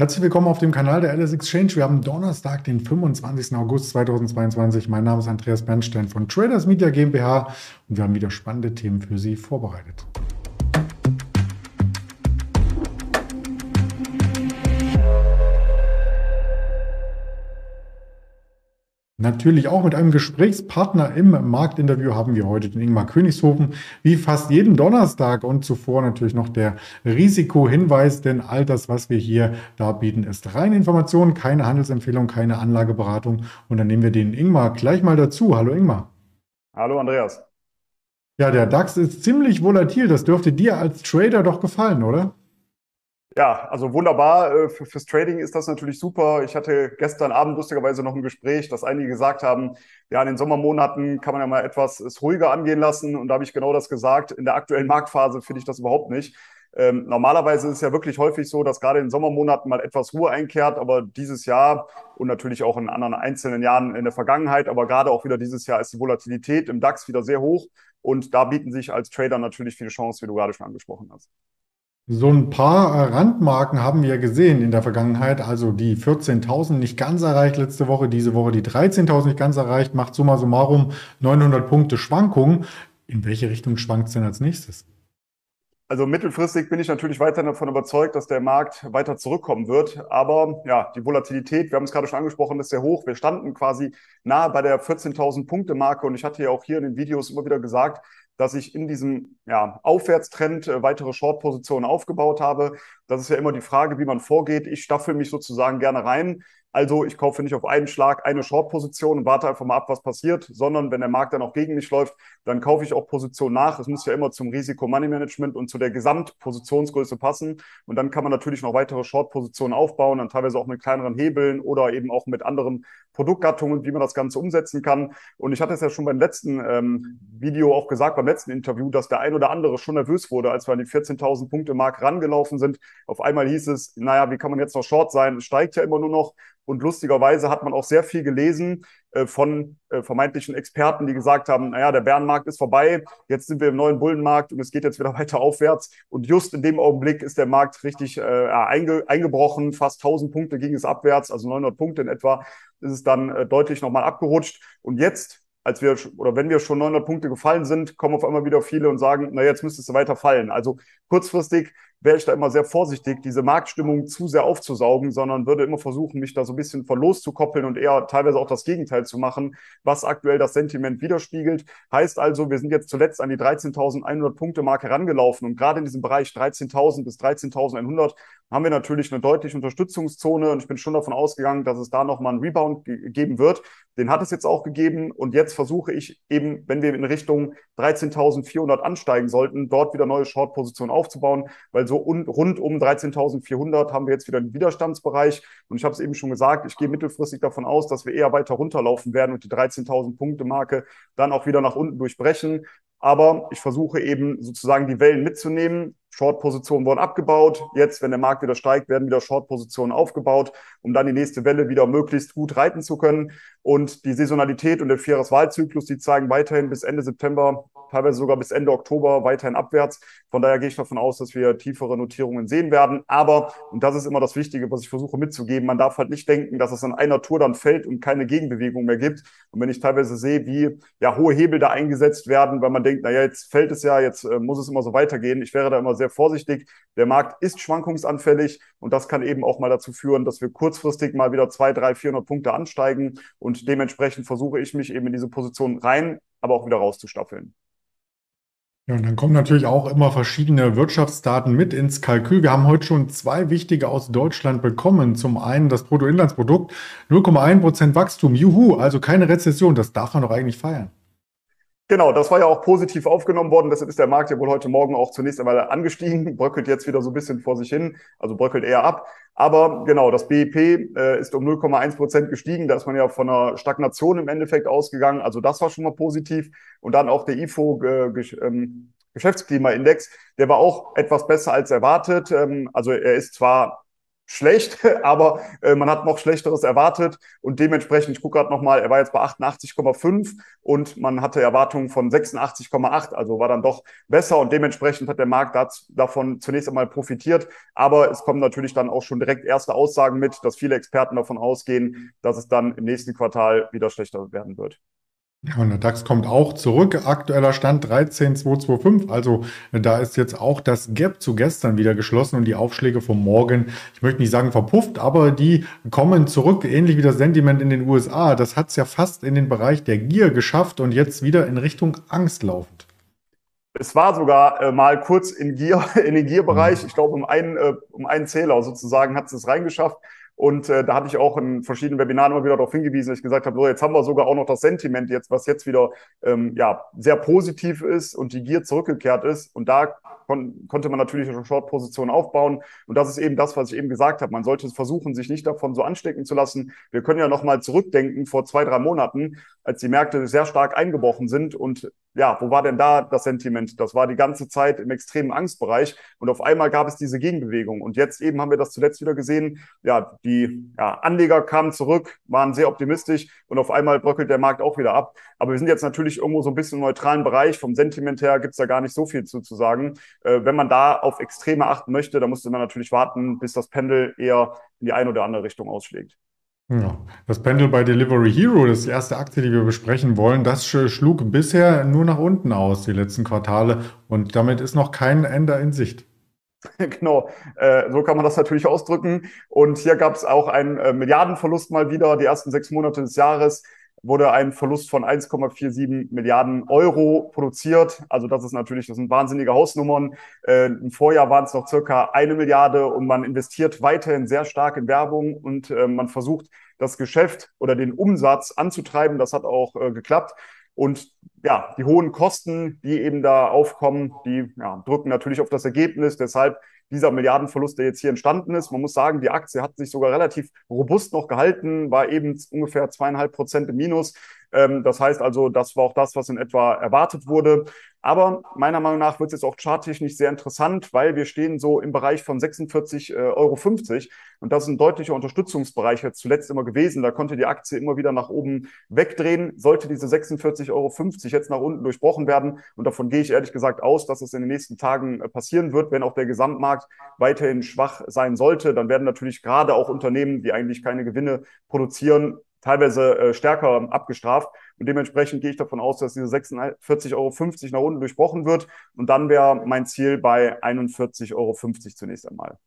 Herzlich willkommen auf dem Kanal der LS Exchange. Wir haben Donnerstag, den 25. August 2022. Mein Name ist Andreas Bernstein von Traders Media GmbH und wir haben wieder spannende Themen für Sie vorbereitet. Natürlich auch mit einem Gesprächspartner im Marktinterview haben wir heute den Ingmar Königshofen, wie fast jeden Donnerstag und zuvor natürlich noch der Risikohinweis, denn all das, was wir hier darbieten, ist reine Information, keine Handelsempfehlung, keine Anlageberatung. Und dann nehmen wir den Ingmar gleich mal dazu. Hallo Ingmar. Hallo Andreas. Ja, der DAX ist ziemlich volatil. Das dürfte dir als Trader doch gefallen, oder? Ja, also wunderbar. Äh, für, fürs Trading ist das natürlich super. Ich hatte gestern Abend lustigerweise noch ein Gespräch, dass einige gesagt haben, ja, in den Sommermonaten kann man ja mal etwas ruhiger angehen lassen. Und da habe ich genau das gesagt. In der aktuellen Marktphase finde ich das überhaupt nicht. Ähm, normalerweise ist es ja wirklich häufig so, dass gerade in den Sommermonaten mal etwas Ruhe einkehrt, aber dieses Jahr und natürlich auch in anderen einzelnen Jahren in der Vergangenheit, aber gerade auch wieder dieses Jahr ist die Volatilität im DAX wieder sehr hoch und da bieten sich als Trader natürlich viele Chancen, wie du gerade schon angesprochen hast. So ein paar Randmarken haben wir gesehen in der Vergangenheit. Also die 14.000 nicht ganz erreicht letzte Woche, diese Woche die 13.000 nicht ganz erreicht, macht summa summarum 900 Punkte Schwankung. In welche Richtung schwankt es denn als nächstes? Also mittelfristig bin ich natürlich weiterhin davon überzeugt, dass der Markt weiter zurückkommen wird. Aber ja, die Volatilität, wir haben es gerade schon angesprochen, ist sehr hoch. Wir standen quasi nahe bei der 14.000 Punkte Marke und ich hatte ja auch hier in den Videos immer wieder gesagt, dass ich in diesem ja, Aufwärtstrend äh, weitere Short-Positionen aufgebaut habe. Das ist ja immer die Frage, wie man vorgeht. Ich staffel mich sozusagen gerne rein. Also ich kaufe nicht auf einen Schlag eine Short-Position und warte einfach mal ab, was passiert, sondern wenn der Markt dann auch gegen mich läuft, dann kaufe ich auch Position nach. Es muss ja immer zum Risiko-Money-Management und zu der Gesamtpositionsgröße passen. Und dann kann man natürlich noch weitere Short-Positionen aufbauen, dann teilweise auch mit kleineren Hebeln oder eben auch mit anderen Produktgattungen, wie man das Ganze umsetzen kann. Und ich hatte es ja schon beim letzten ähm, Video auch gesagt, beim letzten Interview, dass der ein oder andere schon nervös wurde, als wir an die 14.000 Punkte Mark rangelaufen sind. Auf einmal hieß es, naja, wie kann man jetzt noch Short sein? Es steigt ja immer nur noch. Und lustigerweise hat man auch sehr viel gelesen äh, von äh, vermeintlichen Experten, die gesagt haben, naja, der Bärenmarkt ist vorbei, jetzt sind wir im neuen Bullenmarkt und es geht jetzt wieder weiter aufwärts. Und just in dem Augenblick ist der Markt richtig äh, einge eingebrochen, fast 1000 Punkte ging es abwärts, also 900 Punkte in etwa, ist es dann äh, deutlich nochmal abgerutscht. Und jetzt als wir oder wenn wir schon 900 Punkte gefallen sind, kommen auf einmal wieder viele und sagen, na jetzt müsstest du weiter fallen. Also kurzfristig wäre ich da immer sehr vorsichtig, diese Marktstimmung zu sehr aufzusaugen, sondern würde immer versuchen, mich da so ein bisschen von loszukoppeln und eher teilweise auch das Gegenteil zu machen, was aktuell das Sentiment widerspiegelt. Heißt also, wir sind jetzt zuletzt an die 13.100 Punkte Marke herangelaufen und gerade in diesem Bereich 13.000 bis 13.100 haben wir natürlich eine deutliche Unterstützungszone und ich bin schon davon ausgegangen, dass es da nochmal einen Rebound ge geben wird. Den hat es jetzt auch gegeben und jetzt versuche ich eben, wenn wir in Richtung 13.400 ansteigen sollten, dort wieder neue Short-Positionen aufzubauen, weil so un, rund um 13.400 haben wir jetzt wieder einen Widerstandsbereich. Und ich habe es eben schon gesagt, ich gehe mittelfristig davon aus, dass wir eher weiter runterlaufen werden und die 13.000 Punkte Marke dann auch wieder nach unten durchbrechen. Aber ich versuche eben sozusagen die Wellen mitzunehmen. Short-Positionen wurden abgebaut. Jetzt, wenn der Markt wieder steigt, werden wieder Short-Positionen aufgebaut, um dann die nächste Welle wieder möglichst gut reiten zu können. Und die Saisonalität und der Vierjahreswahlzyklus, die zeigen weiterhin bis Ende September teilweise sogar bis Ende Oktober weiterhin abwärts. Von daher gehe ich davon aus, dass wir tiefere Notierungen sehen werden. Aber, und das ist immer das Wichtige, was ich versuche mitzugeben, man darf halt nicht denken, dass es an einer Tour dann fällt und keine Gegenbewegung mehr gibt. Und wenn ich teilweise sehe, wie ja hohe Hebel da eingesetzt werden, weil man denkt, naja, jetzt fällt es ja, jetzt äh, muss es immer so weitergehen. Ich wäre da immer sehr vorsichtig. Der Markt ist schwankungsanfällig und das kann eben auch mal dazu führen, dass wir kurzfristig mal wieder zwei, drei, 400 Punkte ansteigen und dementsprechend versuche ich mich eben in diese Position rein, aber auch wieder rauszustaffeln. Ja, und dann kommen natürlich auch immer verschiedene Wirtschaftsdaten mit ins Kalkül. Wir haben heute schon zwei wichtige aus Deutschland bekommen. Zum einen das Bruttoinlandsprodukt, 0,1 Prozent Wachstum. Juhu, also keine Rezession. Das darf man doch eigentlich feiern. Genau, das war ja auch positiv aufgenommen worden. Deshalb ist der Markt ja wohl heute Morgen auch zunächst einmal angestiegen, bröckelt jetzt wieder so ein bisschen vor sich hin, also bröckelt eher ab. Aber genau, das BIP äh, ist um 0,1 Prozent gestiegen. Da ist man ja von einer Stagnation im Endeffekt ausgegangen. Also das war schon mal positiv. Und dann auch der IFO äh, ähm, Geschäftsklimaindex, der war auch etwas besser als erwartet. Ähm, also er ist zwar schlecht, aber äh, man hat noch Schlechteres erwartet und dementsprechend, ich gucke gerade nochmal, er war jetzt bei 88,5 und man hatte Erwartungen von 86,8, also war dann doch besser und dementsprechend hat der Markt das, davon zunächst einmal profitiert, aber es kommen natürlich dann auch schon direkt erste Aussagen mit, dass viele Experten davon ausgehen, dass es dann im nächsten Quartal wieder schlechter werden wird. Ja, und der DAX kommt auch zurück. Aktueller Stand 13,225. Also da ist jetzt auch das Gap zu gestern wieder geschlossen und die Aufschläge vom Morgen, ich möchte nicht sagen verpufft, aber die kommen zurück, ähnlich wie das Sentiment in den USA. Das hat es ja fast in den Bereich der Gier geschafft und jetzt wieder in Richtung Angst laufend. Es war sogar äh, mal kurz in Gier, in den Gierbereich. Mhm. Ich glaube, um einen, äh, um einen Zähler sozusagen hat es reingeschafft. Und äh, da hatte ich auch in verschiedenen Webinaren immer wieder darauf hingewiesen, dass ich gesagt habe, so, jetzt haben wir sogar auch noch das Sentiment jetzt, was jetzt wieder ähm, ja, sehr positiv ist und die Gier zurückgekehrt ist. Und da kon konnte man natürlich eine Short-Position aufbauen. Und das ist eben das, was ich eben gesagt habe. Man sollte versuchen, sich nicht davon so anstecken zu lassen. Wir können ja noch mal zurückdenken vor zwei, drei Monaten, als die Märkte sehr stark eingebrochen sind. Und ja, wo war denn da das Sentiment? Das war die ganze Zeit im extremen Angstbereich. Und auf einmal gab es diese Gegenbewegung. Und jetzt eben haben wir das zuletzt wieder gesehen. Ja, die ja, Anleger kamen zurück, waren sehr optimistisch und auf einmal bröckelt der Markt auch wieder ab. Aber wir sind jetzt natürlich irgendwo so ein bisschen im neutralen Bereich. Vom Sentiment her gibt es da gar nicht so viel zu, zu sagen. Äh, wenn man da auf Extreme achten möchte, dann musste man natürlich warten, bis das Pendel eher in die eine oder andere Richtung ausschlägt. Ja, das Pendel bei Delivery Hero, das ist die erste Aktie, die wir besprechen wollen, das schlug bisher nur nach unten aus, die letzten Quartale. Und damit ist noch kein Ende in Sicht. Genau, äh, so kann man das natürlich ausdrücken. Und hier gab es auch einen äh, Milliardenverlust mal wieder, die ersten sechs Monate des Jahres wurde ein Verlust von 1,47 Milliarden Euro produziert. Also das ist natürlich, das sind wahnsinnige Hausnummern. Äh, Im Vorjahr waren es noch circa eine Milliarde und man investiert weiterhin sehr stark in Werbung und äh, man versucht, das Geschäft oder den Umsatz anzutreiben. Das hat auch äh, geklappt. Und ja, die hohen Kosten, die eben da aufkommen, die ja, drücken natürlich auf das Ergebnis. Deshalb dieser Milliardenverlust, der jetzt hier entstanden ist. Man muss sagen, die Aktie hat sich sogar relativ robust noch gehalten, war eben ungefähr zweieinhalb Prozent im Minus. Ähm, das heißt also, das war auch das, was in etwa erwartet wurde. Aber meiner Meinung nach wird es jetzt auch charttechnisch sehr interessant, weil wir stehen so im Bereich von 46,50 äh, Euro. Und das ist ein deutlicher Unterstützungsbereich jetzt zuletzt immer gewesen. Da konnte die Aktie immer wieder nach oben wegdrehen. Sollte diese 46,50 Euro jetzt nach unten durchbrochen werden. Und davon gehe ich ehrlich gesagt aus, dass es in den nächsten Tagen äh, passieren wird, wenn auch der Gesamtmarkt weiterhin schwach sein sollte. Dann werden natürlich gerade auch Unternehmen, die eigentlich keine Gewinne produzieren, teilweise äh, stärker abgestraft. Und dementsprechend gehe ich davon aus, dass diese 46,50 Euro nach unten durchbrochen wird. Und dann wäre mein Ziel bei 41,50 Euro zunächst einmal.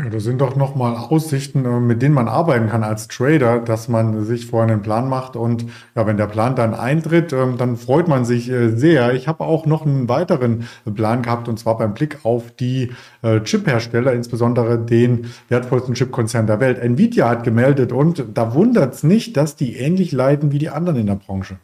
Ja, das sind doch nochmal Aussichten, äh, mit denen man arbeiten kann als Trader, dass man sich vorher einen Plan macht und ja, wenn der Plan dann eintritt, ähm, dann freut man sich äh, sehr. Ich habe auch noch einen weiteren Plan gehabt und zwar beim Blick auf die äh, Chip-Hersteller, insbesondere den wertvollsten Chip-Konzern der Welt. Nvidia hat gemeldet und da wundert es nicht, dass die ähnlich leiden wie die anderen in der Branche.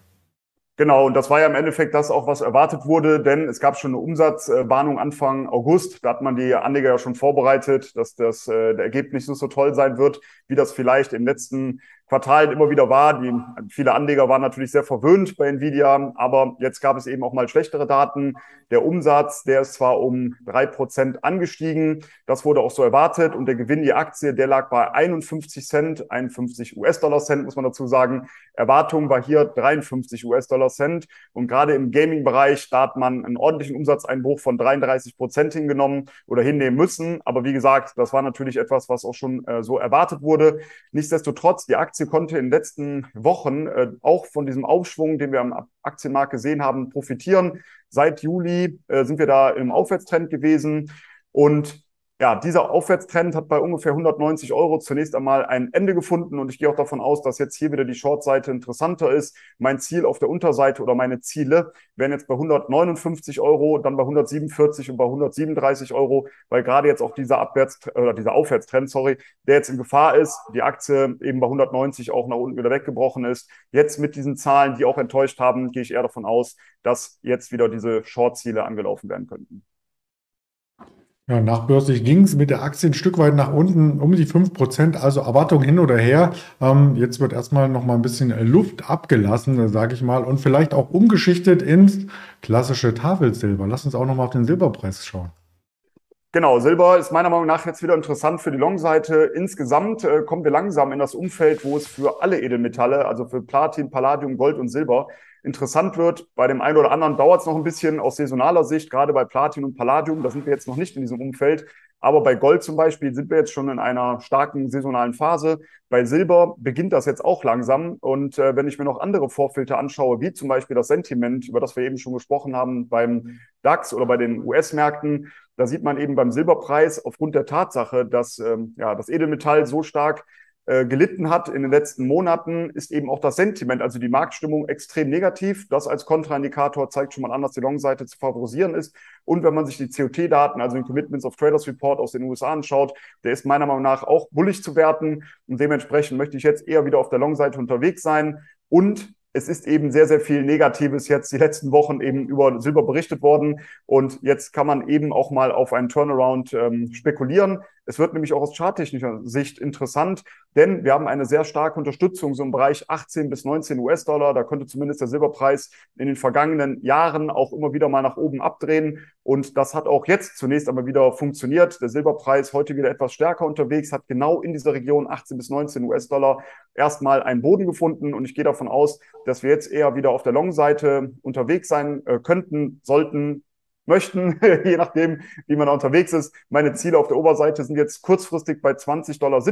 Genau, und das war ja im Endeffekt das auch, was erwartet wurde, denn es gab schon eine Umsatzwarnung Anfang August. Da hat man die Anleger ja schon vorbereitet, dass das äh, der Ergebnis nicht so toll sein wird, wie das vielleicht im letzten Quartal immer wieder war. Die, viele Anleger waren natürlich sehr verwöhnt bei Nvidia, aber jetzt gab es eben auch mal schlechtere Daten. Der Umsatz, der ist zwar um drei Prozent angestiegen, das wurde auch so erwartet und der Gewinn die Aktie, der lag bei 51 Cent, 51 US-Dollar Cent, muss man dazu sagen. Erwartung war hier 53 US-Dollar Cent und gerade im Gaming-Bereich, da hat man einen ordentlichen Umsatzeinbruch von 33 Prozent hingenommen oder hinnehmen müssen. Aber wie gesagt, das war natürlich etwas, was auch schon äh, so erwartet wurde. Nichtsdestotrotz, die Aktie Aktie konnte in den letzten Wochen äh, auch von diesem Aufschwung, den wir am Aktienmarkt gesehen haben, profitieren. Seit Juli äh, sind wir da im Aufwärtstrend gewesen und ja, dieser Aufwärtstrend hat bei ungefähr 190 Euro zunächst einmal ein Ende gefunden und ich gehe auch davon aus, dass jetzt hier wieder die Short-Seite interessanter ist. Mein Ziel auf der Unterseite oder meine Ziele wären jetzt bei 159 Euro, dann bei 147 und bei 137 Euro, weil gerade jetzt auch dieser Abwärts oder dieser Aufwärtstrend, sorry, der jetzt in Gefahr ist, die Aktie eben bei 190 auch nach unten wieder weggebrochen ist. Jetzt mit diesen Zahlen, die auch enttäuscht haben, gehe ich eher davon aus, dass jetzt wieder diese Short-Ziele angelaufen werden könnten. Ja, nachbörslich ging es mit der Aktie ein Stück weit nach unten, um die 5%, also Erwartung hin oder her. Ähm, jetzt wird erstmal noch mal ein bisschen Luft abgelassen, sage ich mal, und vielleicht auch umgeschichtet ins klassische Tafelsilber. Lass uns auch noch mal auf den Silberpreis schauen. Genau, Silber ist meiner Meinung nach jetzt wieder interessant für die Long-Seite. Insgesamt äh, kommen wir langsam in das Umfeld, wo es für alle Edelmetalle, also für Platin, Palladium, Gold und Silber, interessant wird. Bei dem einen oder anderen dauert es noch ein bisschen aus saisonaler Sicht, gerade bei Platin und Palladium, da sind wir jetzt noch nicht in diesem Umfeld. Aber bei Gold zum Beispiel sind wir jetzt schon in einer starken saisonalen Phase. Bei Silber beginnt das jetzt auch langsam. Und äh, wenn ich mir noch andere Vorfilter anschaue, wie zum Beispiel das Sentiment, über das wir eben schon gesprochen haben beim DAX oder bei den US-Märkten, da sieht man eben beim Silberpreis aufgrund der Tatsache, dass ähm, ja, das Edelmetall so stark äh, gelitten hat in den letzten Monaten, ist eben auch das Sentiment, also die Marktstimmung extrem negativ. Das als Kontraindikator zeigt schon mal an, dass die Long-Seite zu favorisieren ist. Und wenn man sich die COT-Daten, also den Commitments of Traders Report aus den USA anschaut, der ist meiner Meinung nach auch bullig zu werten. Und dementsprechend möchte ich jetzt eher wieder auf der Long-Seite unterwegs sein. Und es ist eben sehr, sehr viel Negatives jetzt die letzten Wochen eben über Silber berichtet worden. Und jetzt kann man eben auch mal auf einen Turnaround ähm, spekulieren. Es wird nämlich auch aus charttechnischer Sicht interessant, denn wir haben eine sehr starke Unterstützung so im Bereich 18 bis 19 US-Dollar. Da könnte zumindest der Silberpreis in den vergangenen Jahren auch immer wieder mal nach oben abdrehen. Und das hat auch jetzt zunächst einmal wieder funktioniert. Der Silberpreis heute wieder etwas stärker unterwegs, hat genau in dieser Region 18 bis 19 US-Dollar erstmal einen Boden gefunden. Und ich gehe davon aus, dass wir jetzt eher wieder auf der Long-Seite unterwegs sein äh, könnten, sollten, möchten, je nachdem, wie man unterwegs ist. Meine Ziele auf der Oberseite sind jetzt kurzfristig bei 20,70 Dollar,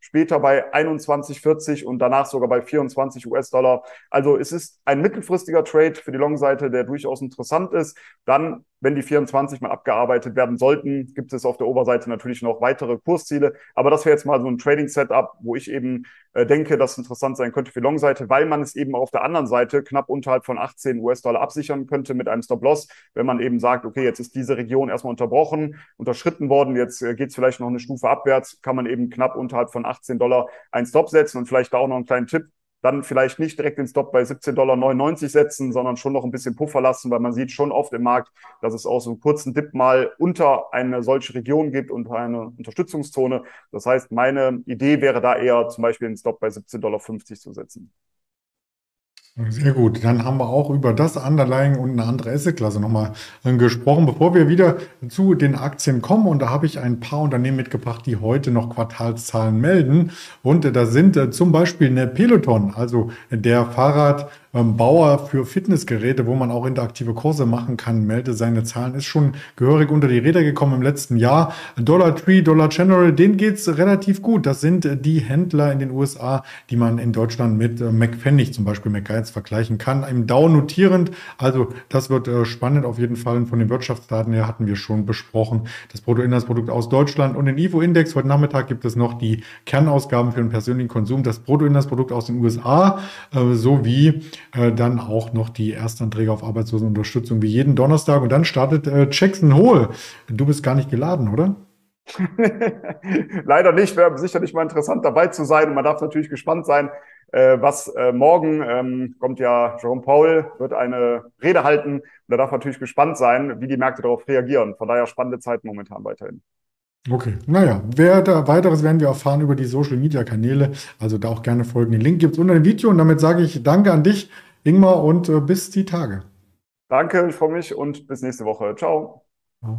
später bei 21,40 und danach sogar bei 24 US-Dollar. Also es ist ein mittelfristiger Trade für die Long-Seite, der durchaus interessant ist. Dann wenn die 24 mal abgearbeitet werden sollten, gibt es auf der Oberseite natürlich noch weitere Kursziele. Aber das wäre jetzt mal so ein Trading-Setup, wo ich eben äh, denke, dass interessant sein könnte für Long-Seite, weil man es eben auf der anderen Seite knapp unterhalb von 18 US-Dollar absichern könnte mit einem Stop-Loss, wenn man eben sagt, okay, jetzt ist diese Region erstmal unterbrochen, unterschritten worden, jetzt äh, geht es vielleicht noch eine Stufe abwärts, kann man eben knapp unterhalb von 18 Dollar einen Stop setzen. Und vielleicht da auch noch einen kleinen Tipp dann vielleicht nicht direkt den Stop bei 17,99 Dollar setzen, sondern schon noch ein bisschen Puffer lassen, weil man sieht schon oft im Markt, dass es auch so einen kurzen Dip mal unter eine solche Region gibt und eine Unterstützungszone. Das heißt, meine Idee wäre da eher zum Beispiel einen Stop bei 17,50 Dollar zu setzen. Sehr gut. Dann haben wir auch über das Underlying und eine andere Assetklasse nochmal äh, gesprochen. Bevor wir wieder zu den Aktien kommen, und da habe ich ein paar Unternehmen mitgebracht, die heute noch Quartalszahlen melden. Und äh, da sind äh, zum Beispiel eine Peloton, also der Fahrrad- ähm, Bauer für Fitnessgeräte, wo man auch interaktive Kurse machen kann, melde seine Zahlen, ist schon gehörig unter die Räder gekommen im letzten Jahr. Dollar Tree, Dollar General, denen geht's relativ gut. Das sind äh, die Händler in den USA, die man in Deutschland mit äh, McPfennig, zum Beispiel McGuides, vergleichen kann. Im Dow notierend. Also das wird äh, spannend auf jeden Fall. Von den Wirtschaftsdaten her hatten wir schon besprochen. Das Bruttoinlandsprodukt aus Deutschland und den IFO-Index. Heute Nachmittag gibt es noch die Kernausgaben für den persönlichen Konsum, das Bruttoinlandsprodukt aus den USA sowie äh, dann auch noch die Erstanträge auf Arbeitslosenunterstützung wie jeden Donnerstag. Und dann startet äh, Jackson Hole. Du bist gar nicht geladen, oder? Leider nicht, wäre sicherlich mal interessant dabei zu sein. Und man darf natürlich gespannt sein, äh, was äh, morgen ähm, kommt ja Jerome Paul, wird eine Rede halten. Und da darf natürlich gespannt sein, wie die Märkte darauf reagieren. Von daher spannende Zeit momentan weiterhin. Okay, naja, wer da weiteres werden wir erfahren über die Social Media Kanäle. Also da auch gerne folgen. Den Link gibt es unter dem Video und damit sage ich Danke an dich, Ingmar, und äh, bis die Tage. Danke, ich freue mich und bis nächste Woche. Ciao. Ja.